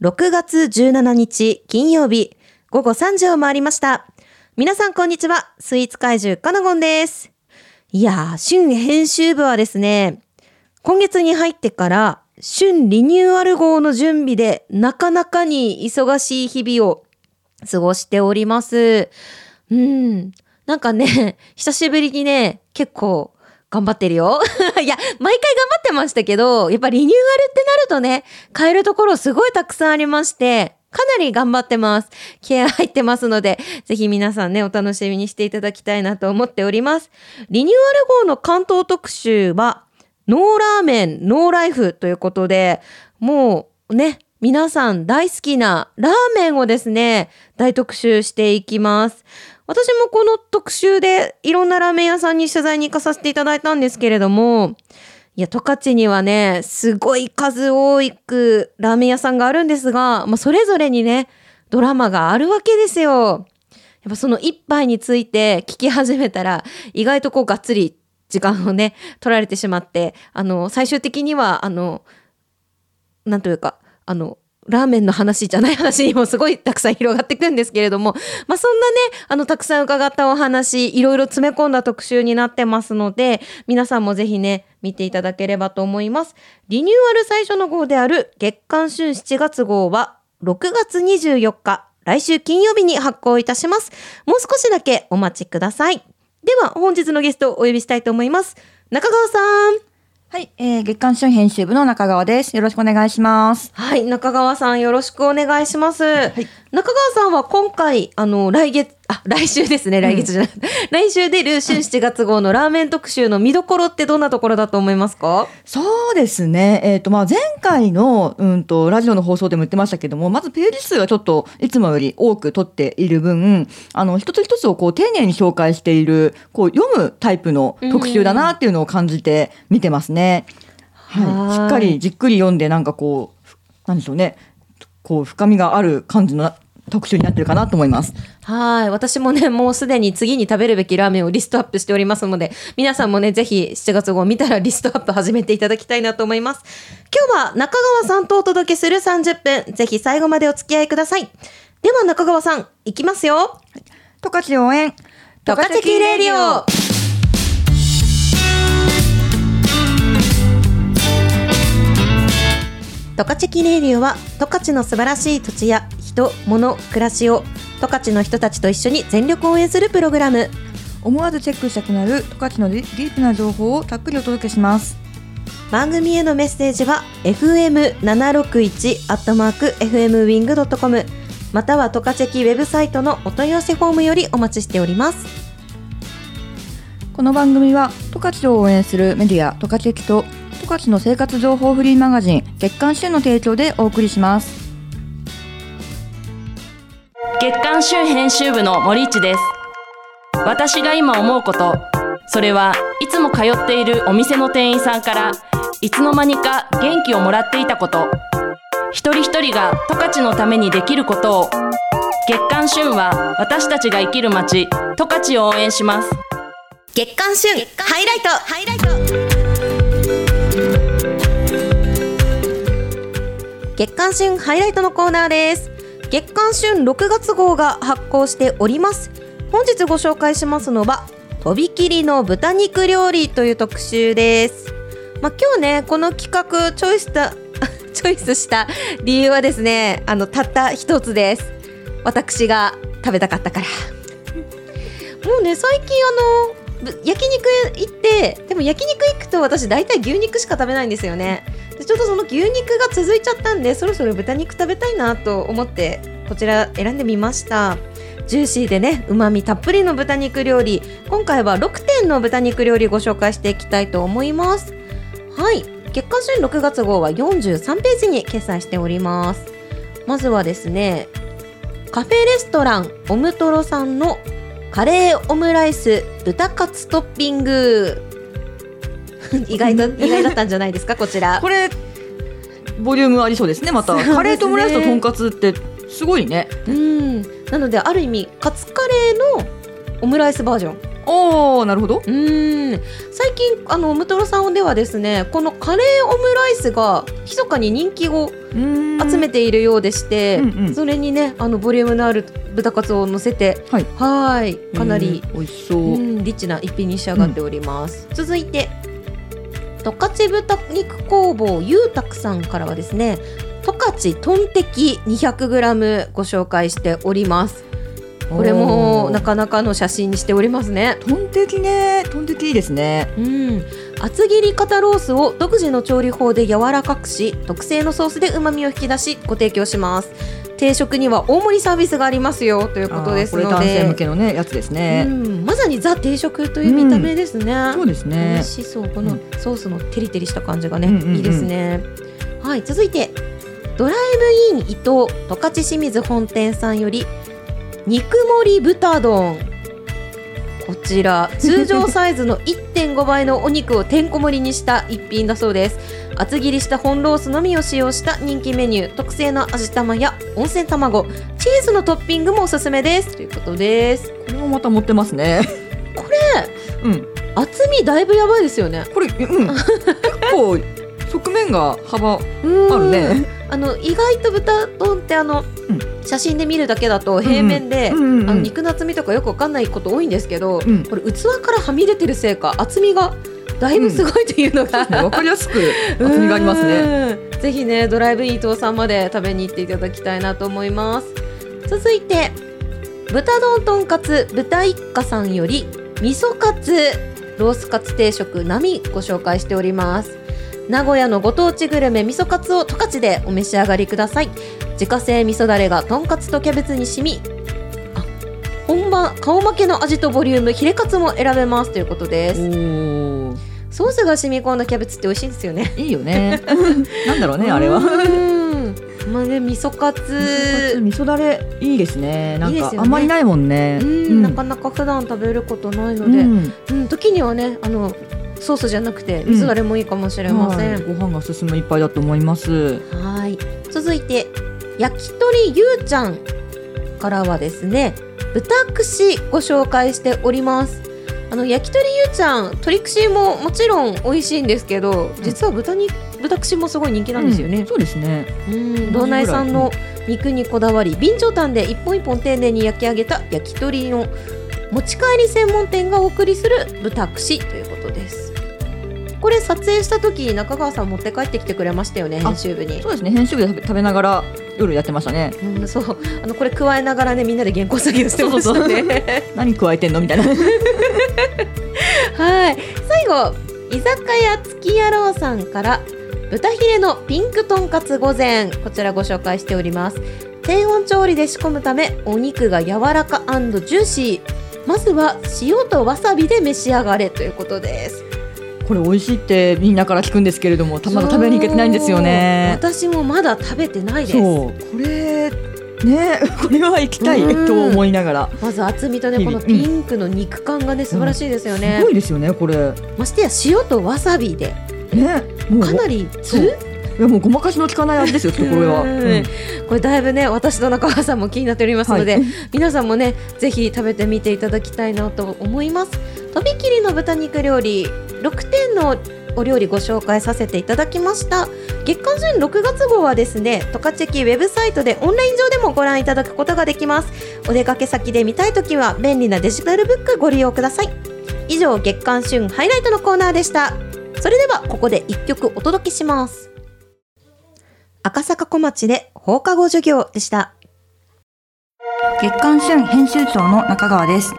6月17日金曜日午後3時を回りました。皆さんこんにちは。スイーツ怪獣かなごんです。いやー、旬編集部はですね、今月に入ってから旬リニューアル号の準備でなかなかに忙しい日々を過ごしております。うん。なんかね、久しぶりにね、結構頑張ってるよ。いや、毎回頑張ってましたけど、やっぱリニューアルってなるとね、変えるところすごいたくさんありまして、かなり頑張ってます。気合入ってますので、ぜひ皆さんね、お楽しみにしていただきたいなと思っております。リニューアル号の関東特集は、ノーラーメン、ノーライフということで、もうね、皆さん大好きなラーメンをですね、大特集していきます。私もこの特集でいろんなラーメン屋さんに取材に行かさせていただいたんですけれども、いや、十勝にはね、すごい数多くラーメン屋さんがあるんですが、まあ、それぞれにね、ドラマがあるわけですよ。やっぱその一杯について聞き始めたら、意外とこうがっつり時間をね、取られてしまって、あの、最終的には、あの、なんというか、あの、ラーメンの話じゃない話にもすごいたくさん広がっていくんですけれども、まあそんなね、あの、たくさん伺ったお話、いろいろ詰め込んだ特集になってますので、皆さんもぜひね、見ていただければと思います。リニューアル最初の号である月刊春7月号は、6月24日、来週金曜日に発行いたします。もう少しだけお待ちください。では、本日のゲストをお呼びしたいと思います。中川さん。はい、えー、月刊春編集部の中川です。よろしくお願いします。はい、中川さんよろしくお願いします。中川さんは今回、あの、来月、あ、来週ですね、来月じゃない。来週出る春7月号のラーメン特集の見どころってどんなところだと思いますか？そうですね。えっ、と、まあ、前回の、うんと、ラジオの放送でも言ってましたけども、まずページ数がちょっといつもより多く取っている分、あの、一つ一つをこう、丁寧に紹介している、こう、読むタイプの特集だなっていうのを感じて見てますね。ははいい。しっかりじっくり読んで、なんかこう、なんでしょうね。こう、深みがある感じの特集になってるかなと思います。はい。私もね、もうすでに次に食べるべきラーメンをリストアップしておりますので、皆さんもね、ぜひ7月号見たらリストアップ始めていただきたいなと思います。今日は中川さんとお届けする30分、ぜひ最後までお付き合いください。では中川さん、いきますよ。十勝応援。トカチェキレディオトカチェキレディオは十勝の素晴らしい土地や人、物、暮らしを十勝の人たちと一緒に全力応援するプログラム。思わずチェックしたくなる十勝のディープな情報をたっぷりお届けします。番組へのメッセージは fm761 アットマーク fmwing.com またはトカチェキウェブサイトのお問い合わせフォームよりお待ちしております。この番組は十勝を応援するメディア十勝駅と十勝の生活情報フリーマガジン月刊旬の提供でお送りします。月刊旬編集部の森市です。私が今思うこと。それはいつも通っているお店の店員さんからいつの間にか元気をもらっていたこと。一人一人が十勝のためにできることを。月刊旬は私たちが生きる街十勝を応援します。月刊旬ハイライト。ハイライト月刊旬ハイライトのコーナーです。月刊旬6月号が発行しております本日ご紹介しますのはとびきりの豚肉料理という特集ですまあ、今日ねこの企画チョイスしたチョイスした理由はですねあのたった一つです私が食べたかったからもうね最近あの焼肉行ってでも焼肉行くと私大体牛肉しか食べないんですよね。でちょっとその牛肉が続いちゃったんでそろそろ豚肉食べたいなと思ってこちら選んでみました。ジューシーでねうまみたっぷりの豚肉料理。今回は6点の豚肉料理ご紹介していきたいと思います。はい。月刊旬6月号は43ページに掲載しております。まずはですねカフェレストランオムトロさんのカレーオムライス豚カツトッピング。意外と意外だったんじゃないですかこちら。これボリュームありそうですねまた。ね。カレーとオムライスととんかつってすごいね。うん。なのである意味カツカレーのオムライスバージョンおーなるほど。うーん。最近あのムトロさんではですねこのカレーオムライスが密かに人気を集めているようでして、うんうん。それにねあのボリュームのある豚カツを乗せてはい。はいかなり、うん美味しそう、うん、リッチな一品に仕上がっております、続いて十勝豚肉工房ゆうたくさんからはですね十勝トンテキ 200g ご紹介しておりますこれもなかなかの写真にしておりますね。トンテキね。トンテキいいですね。うん。厚切り肩ロースを独自の調理法で柔らかくし特製のソースで旨味を引き出しご提供します。定食には大盛りサービスがありますよということですのあーこれ男性向でけのねやつですね、うん、まさにザ定食という見た目ですね、そうです美ね味しそう。このうん。ソースのテリテリした感じがね、うんうんうん。いいですね。はい。続いてドライブイン伊東十勝清水本店さんより肉盛り豚丼。こちら通常サイズの 1.5倍のお肉をてんこ盛りにした一品だそうです。厚切りした本ロースのみを使用した人気メニュー。特製の味玉や温泉卵。チーズのトッピングもおすすめです。ということです。これもまた持ってますね。これうん。厚みだいぶやばいですよね。これうん。結構側面が幅 ああるね。あの意外と豚丼ってあの、うん写真で見るだけだと平面で、うんうんうん。あの肉の厚みとかよくわかんないこと多いんですけど、うん。これ器からはみ出てるせいか厚みがだいぶすごいというのが、わかりやすく 厚みがありますね。うん。ぜひねドライブイン伊藤さんまで食べに行っていただきたいなと思います。続いて豚丼とんかつ豚一家さんより味噌カツロースカツ定食並ご紹介しております。名古屋のご当地グルメ味噌カツを十勝でお召し上がりください自家製味噌だれがとんかつとキャベツに染みあ本場顔負けの味とボリュームヒレカツも選べますということです。ソースが染み込んだキャベツって美味しいんですよね。いいよね。なんだろうねあれは。うんまあね味噌カツ。味噌だれいいですね。なんかいいですよね。あんまりないもんね。うん、なかなか普段食べることないので、うん。うん、時にはねあのソースじゃなくて味噌だれもいいかもしれません、はい。ご飯が進む一杯だと思います。はい。続いて焼き鳥ゆうちゃんからはですね豚串ご紹介しております。あの焼き鳥ゆうちゃん鶏串ももちろん美味しいんですけど実は豚に豚串もすごい人気なんですよね。うん、そうですね。うん。道内産の肉にこだわり備長炭で一本一本丁寧に焼き上げた焼き鳥の持ち帰り専門店がお送りする豚串ということですこれ撮影した時中川さん持って帰ってきてくれましたよねあ編集部に。そうですね。編集部で食べ食べながら夜やってましたね。うん、そう。あのこれ加えながらねみんなで原稿作業してましたね。何加えてんの？みたいな。はい。最後居酒屋月野郎さんから豚ヒレのピンクとんかつ御膳こちらご紹介しております。低温調理で仕込むためお肉が柔らかジューシー。まずは塩とわさびで召し上がれということですこれ美味しいってみんなから聞くんですけれどもたまだ食べに行けてないんですよね。私もまだ食べてないです。これね これは行きたいうん。と思いながら。まず厚みとねこのピンクの肉感がね素晴らしいですよね。すご、いですよねこれ。ましてや塩とわさびで。ねかなりつる？いやもうごまかしの効かない味ですよこれは、これだいぶね私と中川さんも気になっておりますので、はい。皆さんもねぜひ食べてみていただきたいなと思います。とびきりの豚肉料理6点のお料理ご紹介させていただきました。月刊旬6月号はですねトカチェキウェブサイトでオンライン上でもご覧いただくことができます。お出かけ先で見たいときは便利なデジタルブックご利用ください。以上月刊旬ハイライトのコーナーでした。それではここで1曲お届けします赤坂小町で放課後授業でした。月刊旬編集長の中川です。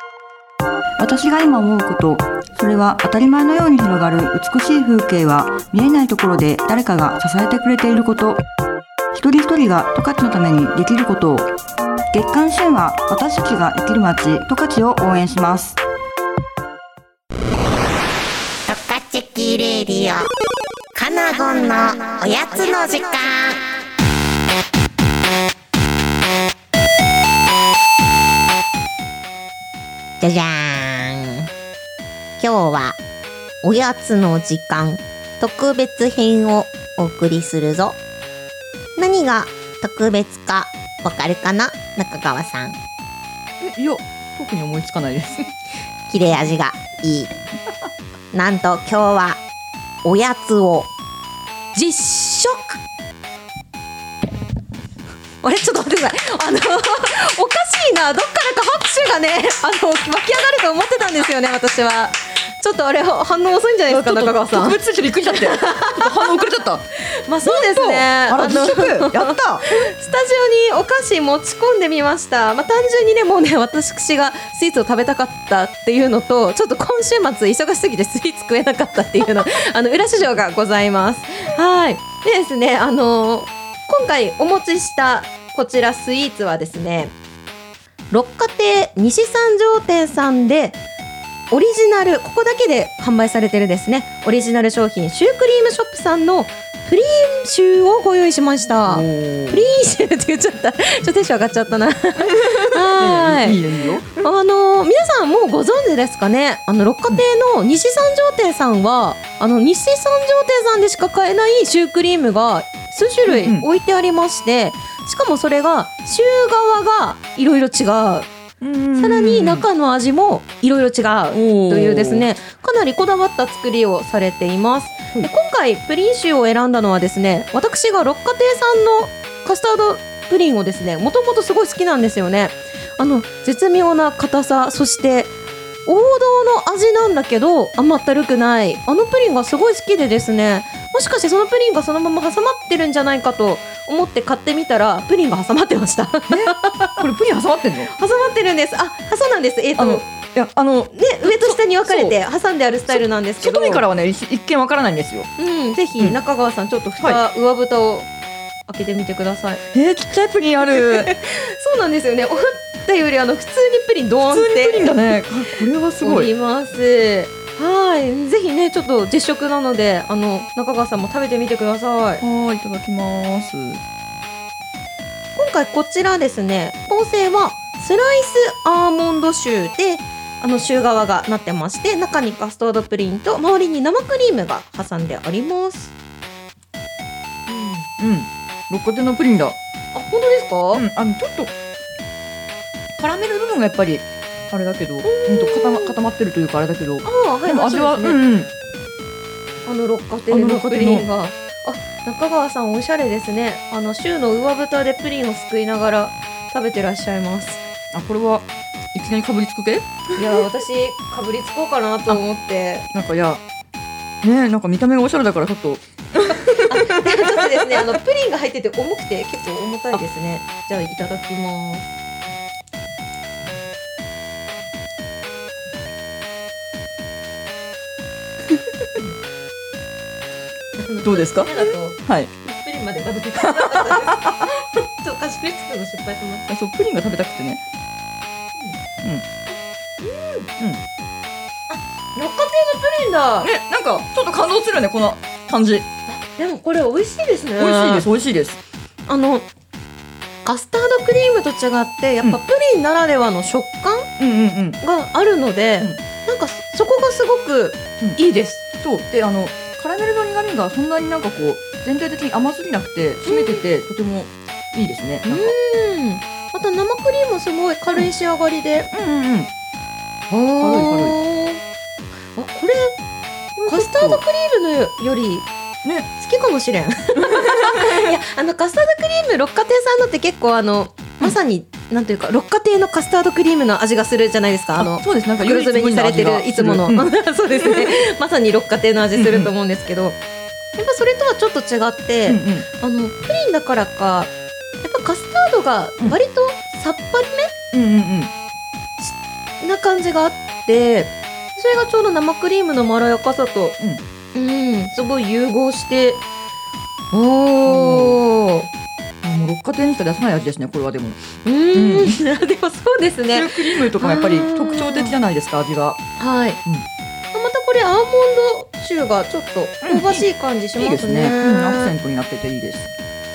私が今思うことそれは当たり前のように広がる美しい風景は見えないところで誰かが支えてくれていること。一人一人が十勝のためにできること。を月刊旬は私たちが生きる街十勝を応援します。トカチェキレディオ。カナゴンのおやつの時間。じゃじゃーん。今日はおやつの時間。特別編をお送りするぞ。何が特別かわかるかな？中川さん。えいや特に思いつかないです。切れ味がいい。なんと今日はおやつを実食あれ？ちょっと待ってください。あの、おかしいな。どっからか拍手がね、あの、湧き上がると思ってたんですよね、私は。ちょっとあれ、反応遅いんじゃないですか、中川さん。特別びっくりしちゃって。反応遅れちゃった。まあそうですね。あら、の実食やった。スタジオにお菓子持ち込んでみました。まあ単純にね、もうね、私がスイーツを食べたかったっていうのと、ちょっと今週末忙しすぎてスイーツ食えなかったっていうの、あの、裏事情がございます。はい。でですね、あの今回お持ちしたこちらスイーツはですね、六花亭西三条店さんで、オリジナル、ここだけで販売されてるですね、オリジナル商品、シュークリームショップさんのプリンシューをご用意しました。プリンシューって言っちゃった。ちょっとテンション上がっちゃったな。はいい。いね、いいよ。あの皆さんもうご存知ですかね？あの六花亭の西三条店さんはあの西三条店さんでしか買えないシュークリームが数種類うんうん置いてありまして、しかもそれがシュー側がいろいろ違うさらに中の味もいろいろ違うというですねかなりこだわった作りをされています、で今回プリンシューを選んだのはですね私が六花亭さんのカスタードプリンをですねもともとすごい好きなんですよね。あの絶妙な硬さそして王道の味なんだけど甘ったるくない。あのプリンがすごい好きでですねもしかしてそのプリンがそのまま挟まってるんじゃないかと思って買ってみたらプリンが挟まってました。挟これプリン挟まってんの？まってるんです。あそうなんです。えっ、とあの、いや、あの、ね、上と下に分かれて挟んであるスタイルなんですけど。外見からはね、一一見わからないんですよ。うん、ぜひうん。中川さんちょっと蓋、は上蓋を開けてみてください。えー、ちっちゃいプリンある。そうなんですよね。思ったよりあの普通にプリンドーンっ普通にプリてンだね。これはすごおりい。ますはいぜひねちょっと実食なのであの中川さんも食べてみてくださいはい、いただきます。今回こちらですね構成はスライスアーモンドシューであのシュー側がなってまして中にカスタードプリンと周りに生クリームが挟んでありますうん。六花亭のプリンだ。あ本当ですか、うん、あの、ちょっと。カラメル部分がやっぱり。あれだけど、うんと固ま固まってるというかあれだけど。ああはいでも味は、ねうんうん。あの六花亭のプリンが。あ、中川さんおしゃれですね。あの週の上蓋でプリンをすくいながら食べてらっしゃいます。あ、これはいきなりかぶりつく系？いや、私かぶりつこうかなと思って。なんかいや。ねえ、なんか見た目がおしゃれだから、ちょっと。ちょっとですね、あのプリンが入ってて重くて結構重たいですね。じゃあいただきます。どうですか？はい。プリンまで食べてたです。ちょっとかじりつくの失敗しました。あそう、プリンが食べたくてね。六花亭のプリンだ。ね、なんか、ちょっと感動するよね、この感じ。でもこれ美味しいですね。美味しいです、美味しいです。あのカスタードクリームと違ってやっぱプリンならではの食感うんうんうん。があるので、なんかそこがすごくいいです。そう、で、あの、カラメルの苦味がそんなになんかこう、全体的に甘すぎなくて、締めてて、とてもいいですね。なんか。うん。また生クリームすごい軽い仕上がりで。うんうんうん。あーあこれカスタードクリームのよりね、好きかもしれん。いやあのカスタードクリーム六花亭さんのって結構あのまさに、なんというか六花亭のカスタードクリームの味がするじゃないですか。あのそうです、なんか黒詰めにされてるいつもの、うん。う んそうですね。まさに六花亭の味すると思うんですけど、やっぱそれとはちょっと違って、うんあのプリンだからかやっぱカスタードが割とさっぱりうんうんうん。めな感じがあってそれがちょうど生クリームのまろやかさとうん、すごい融合しておー。あもう六花亭にしか出さない味ですね、これはでも。うーん、でもそうですシュねークリームとかもやっぱり特徴的じゃないですか、味が。はい、またこれアーモンド臭がちょっと香ばしい感じしいいまねですすね。うん、アクセントになってていいです。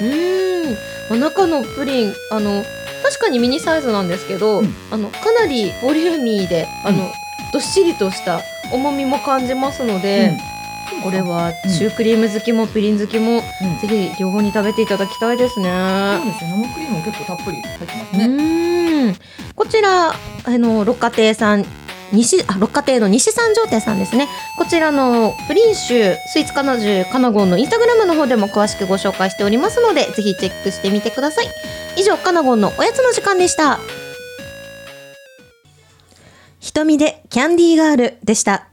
うーん、まあ中のプリンあの確かにミニサイズなんですけど、うん。あのかなりボリューミーであの、うん。どっしりとした重みも感じますので、これはシュークリーム好きもプリン好きも、うん。ぜひ両方に食べていただきたいですね。そうですね、生クリームも結構たっぷり入ってますうね。こちらあの六花亭さん西あ六花亭の西三条店さんですね。こちらのプリンシュスイーツカナジュカナゴンのインスタグラムの方でも詳しくご紹介しておりますのでぜひチェックしてみてください。以上カナゴンのおやつの時間でした瞳でキャンディーガールでした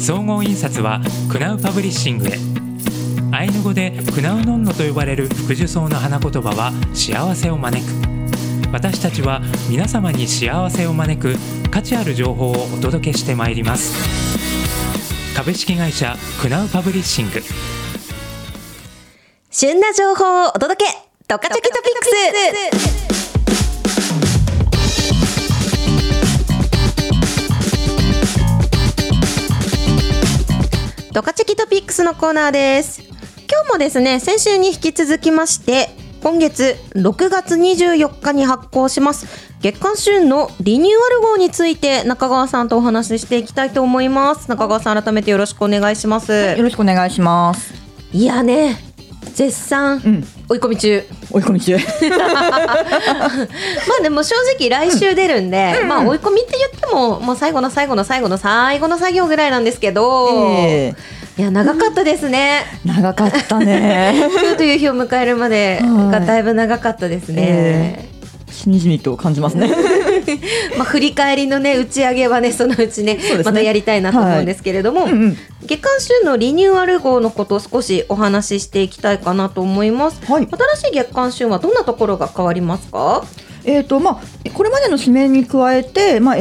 総合印刷はクナウパブリッシングへ。アイヌ語でクナウノンノと呼ばれる福寿草の花言葉は幸せを招く。私たちは皆様に幸せを招く価値ある情報をお届けしてまいります。株式会社クナウパブリッシング。旬な情報をお届け。トカチャキトピックス。トカチェキトピックスのコーナーです。今日もですね先週に引き続きまして今月6月24日に発行します月刊旬のリニューアル号について中川さんとお話ししていきたいと思います。中川さん改めてよろしくお願いします、よろしくお願いします。いやね絶賛うん、追い込み中追い込み中。まあでも正直来週出るんで、まあ追い込みって言ってももう最後の最後の最後の最後の作業ぐらいなんですけど、えいや長かったですね。ー長かったね。今日という日を迎えるまでがだいぶ長かったですね。しみじみと感じますね。まあ振り返りのね打ち上げはねそのうちねねまたやりたいなと思うんですけれども、うんうん月刊週のリニューアル号のことを少しお話ししていきたいかなと思います。はい。新しい月刊週はどんなところが変わりますか？えっ、とまあこれまでの紙面に加えて、まあ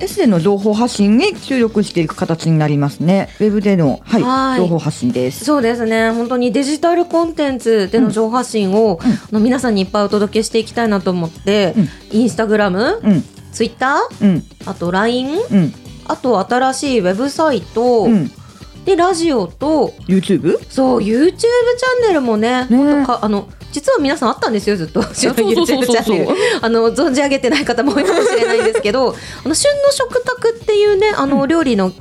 SNS での情報発信に注力していく形になりますね。ウェブでのはいはい。情報発信です。そうですね。本当にデジタルコンテンツでの情報発信を、うん。あの皆さんにいっぱいお届けしていきたいなと思って、うん。インスタグラム、うん。ツイッターうん。あと LINE うん。あと新しいウェブサイト、うん。でラジオと YouTube？そう YouTube チャンネルもねね。かあの実は皆さんあったんですよずっと。YouTube チャンネルあの存じ上げてない方も多いかもしれないんですけどあの旬の食卓っていうねあの料理の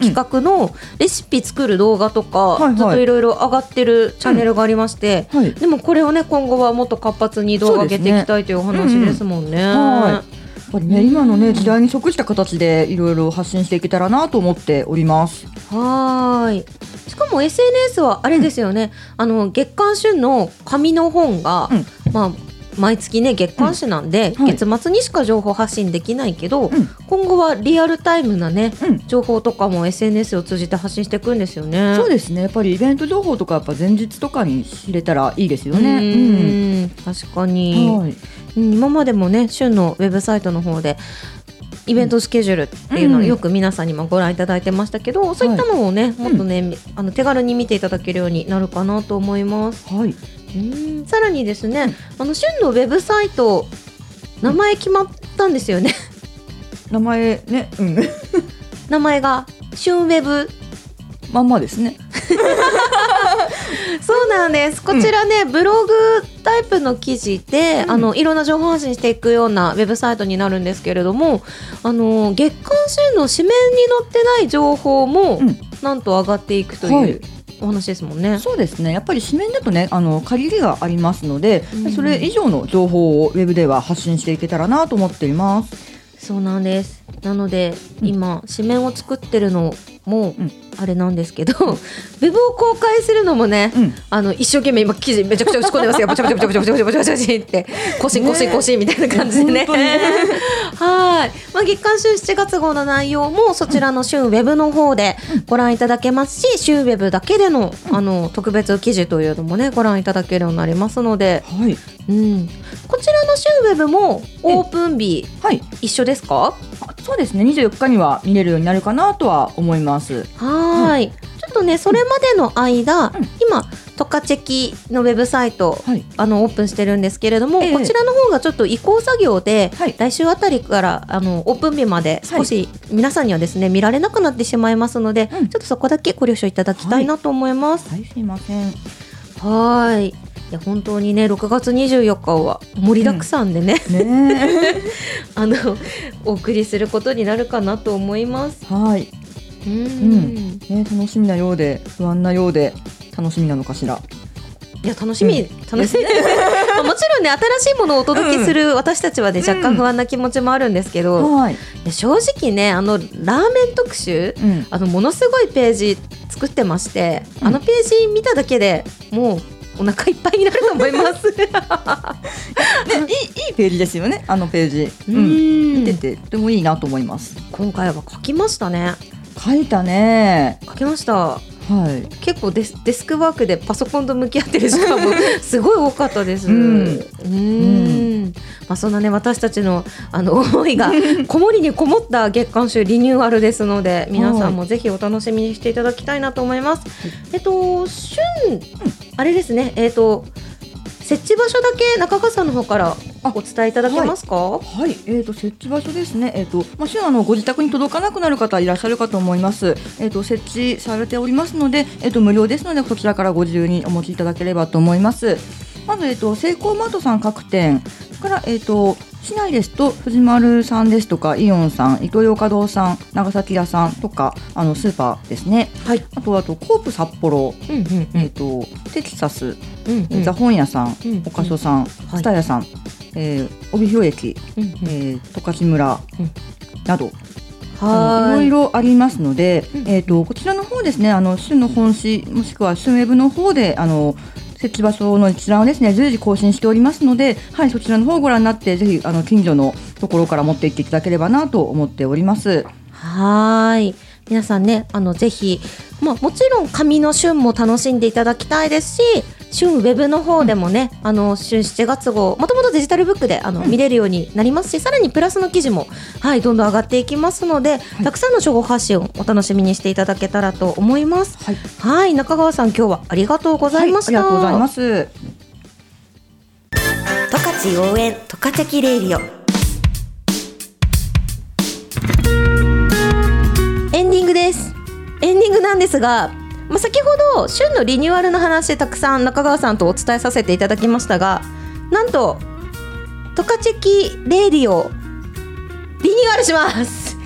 企画のレシピ作る動画とか、はいはい。ずっといろいろ上がってるチャンネルがありまして、はい。でもこれをね今後はもっと活発に動画上げていきたいというお話ですもんね。はい。やっぱりね今のね時代に即した形でいろいろ発信していけたらなと思っております。はーい。しかも SNS はあれですよね。あの月刊旬の紙の本が、うんまあ毎月ね月刊誌なんで、うんはい月末にしか情報発信できないけど、うん今後はリアルタイムなねうん。情報とかも SNS を通じて発信していくんですよね。そうですね。やっぱりイベント情報とかやっぱ前日とかに知れたらいいですようね。ん確かうに、ん。はい。うん今までもね旬のウェブサイトの方でイベントスケジュールっていうのをうんよく皆さんにもご覧いただいてましたけど、そういったのをねもっとね、あの手軽に見ていただけるようになるかなと思います。はい。うんさらにですね、あの旬のウェブサイト名前決まったんですよね。名前ね。うん。名前が旬ウェブ。まんまですね。そうなんです。こちらね、ブログタイプの記事で、うんあのいろんな情報発信していくようなウェブサイトになるんですけれども、あの月刊旬の紙面に載ってない情報も、うんなんと上がっていくとはいいうお話ですもんね。そうですね。やっぱり紙面だとね、あの限りがありますので、うんそれ以上の情報をウェブでは発信していけたらなと思っています。そうなんです。なので、うん、今紙面を作ってるのも、あれなんですけど、うん、ウェブを公開するのもね、うん、あの一生懸命今記事めちゃくちゃ打ち込んでますよ。ぼちゃぼちゃぼちゃぼちゃぼちゃぼちゃバチャって腰腰腰みたいな感じでね。ねはい。まあ月刊週7月号の内容もそちらの週ウェブの方でご覧いただけますし、週ウェブだけでのあの特別記事というのもねご覧いただけるようになりますので。はい。うん。こちらの週ウェブもオープン日、はい、一緒ですか？あそうですね。24日には見れるようになるかなとは思います。はーい。ちょっとねそれまでの間、ん今トカチェキのウェブサイトはい。あのオープンしてるんですけれども、ええこちらの方がちょっと移行作業で、はい来週あたりからあのオープン日まで少し皆さんにはですね、見られなくなってしまいますので、うんちょっとそこだけご了承いただきたいなと思います。はい、すいません。はーい。いや本当にね6月24日は盛りだくさんでね、ね あのお送りすることになるかなと思います。え。はい。うんんね、楽しみなようで、不安なようで、楽しみなのかしら。いや楽しみ、楽しみ まあもちろんね新しいものをお届けする私たちはね、若干不安な気持ちもあるんですけど、はい。いや正直ねあのラーメン特集、うん。あのものすごいページ作ってまして、うんあのページ見ただけでもうお腹いっぱいになると思います。で、いい、いいページですよね。あのページ。ううん。ん見てて、とてもいいなと思います。今回は書きましたね。書いたね。書きました。はい。結構デスデスクワークでパソコンと向き合ってる時間も すごい多かったです。ううんんまあそんなね私たちのあの思いが こもりにこもった月刊誌リニューアルですので皆さんもぜひお楽しみにしていただきたいなと思います。えっと旬あれですねえっと設置場所だけ中川さんの方からお伝えいただけますか？はい、えー、と設置場所ですね、えーとまあ、週あのご自宅に届かなくなる方いらっしゃるかと思います、えー、と設置されておりますので、えー、と無料ですので、こちらからご自由にお持ちいただければと思います。まず、えー、とセイコーマートさん各店、から、えー、と市内ですと藤丸さんですとかイオンさん、イトーヨーカドーさん、長崎屋さんとかあのスーパーですね。はい。あとあとコープ札幌、うんうんえー、とテキサス、うんうん。ザ本屋さん、うんおかそさん、はい。スタヤさん、えー、帯広駅、うんえー、十勝村うん。など、はーいろいろありますので、うん。えー、とこちらの方ですねあの旬の本誌もしくは旬ウェブの方であの設置場所の一覧をですね随時更新しておりますので、はい、そちらの方をご覧になってぜひあの近所のところから持って行っていただければなと思っております。はい。皆さんね、あのぜひ、まあもちろん紙の旬も楽しんでいただきたいですし、旬ウェブの方でもね、あの旬7月号、もともとデジタルブックであの、見れるようになりますし、さらにプラスの記事もはいどんどん上がっていきますので、たくさんの情報発信をお楽しみにしていただけたらと思います。はい、はい、中川さん今日はありがとうございました。はい、ありがとうございます。十勝応援十勝キレイリオですが、まあ、先ほど旬のリニューアルの話たくさん中川さんとお伝えさせていただきましたがなんと十勝キレイリオリニューアルします。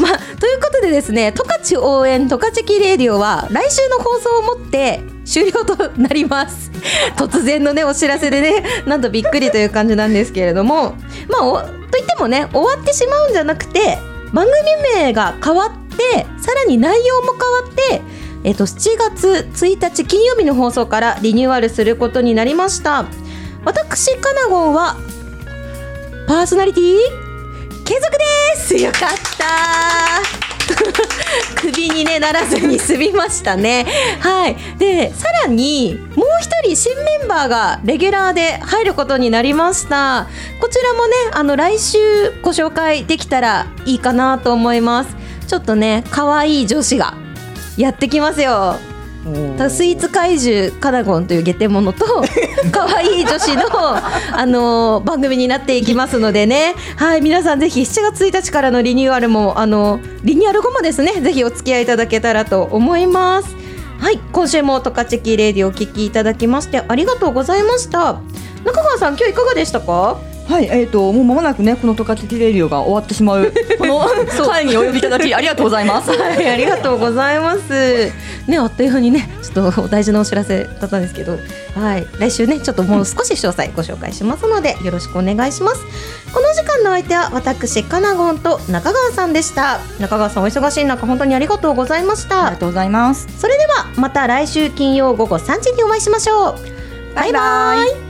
まあ、ということでですね十勝応援十勝キレイリオは来週の放送をもって終了となります。突然のねお知らせでねなんとびっくりという感じなんですけれどもまあといってもね終わってしまうんじゃなくて番組名が変わってさらに内容も変わってえっと7月1日金曜日の放送からリニューアルすることになりました。私カナゴンはパーソナリティ継続です！よかった！首にねならずに済みましたね。はい。でさらにもう一人新メンバーがレギュラーで入ることになりました。こちらもねあの来週ご紹介できたらいいかなと思います。ちょっとね可愛い女子がやってきますよ。スイーツ怪獣カナゴンという下手者と 可愛い女子の、あのー番組になっていきますのでね。はい皆さんぜひ7月1日からのリニューアルもあのリニューアル後もですねぜひお付き合いいただけたらと思います。はい今週もトカチキレディをお聞きいただきましてありがとうございました。中川さん今日いかがでしたか？はい、えっ、と、もう間もなくね、この十勝キレリオが終わってしまう。この会にお呼びいただき、ありがとうございます。はい、ありがとうございます。ね、あっという間にね、ちょっと大事なお知らせだったんですけど、はい、来週ね、ちょっともう少し詳細ご紹介しますので、よろしくお願いします。この時間の相手は私、カナゴンと中川さんでした。中川さん、お忙しい中、本当にありがとうございましたありが。とうございます。それでは、また来週金曜午後3時にお会いしましょう。バイバイ。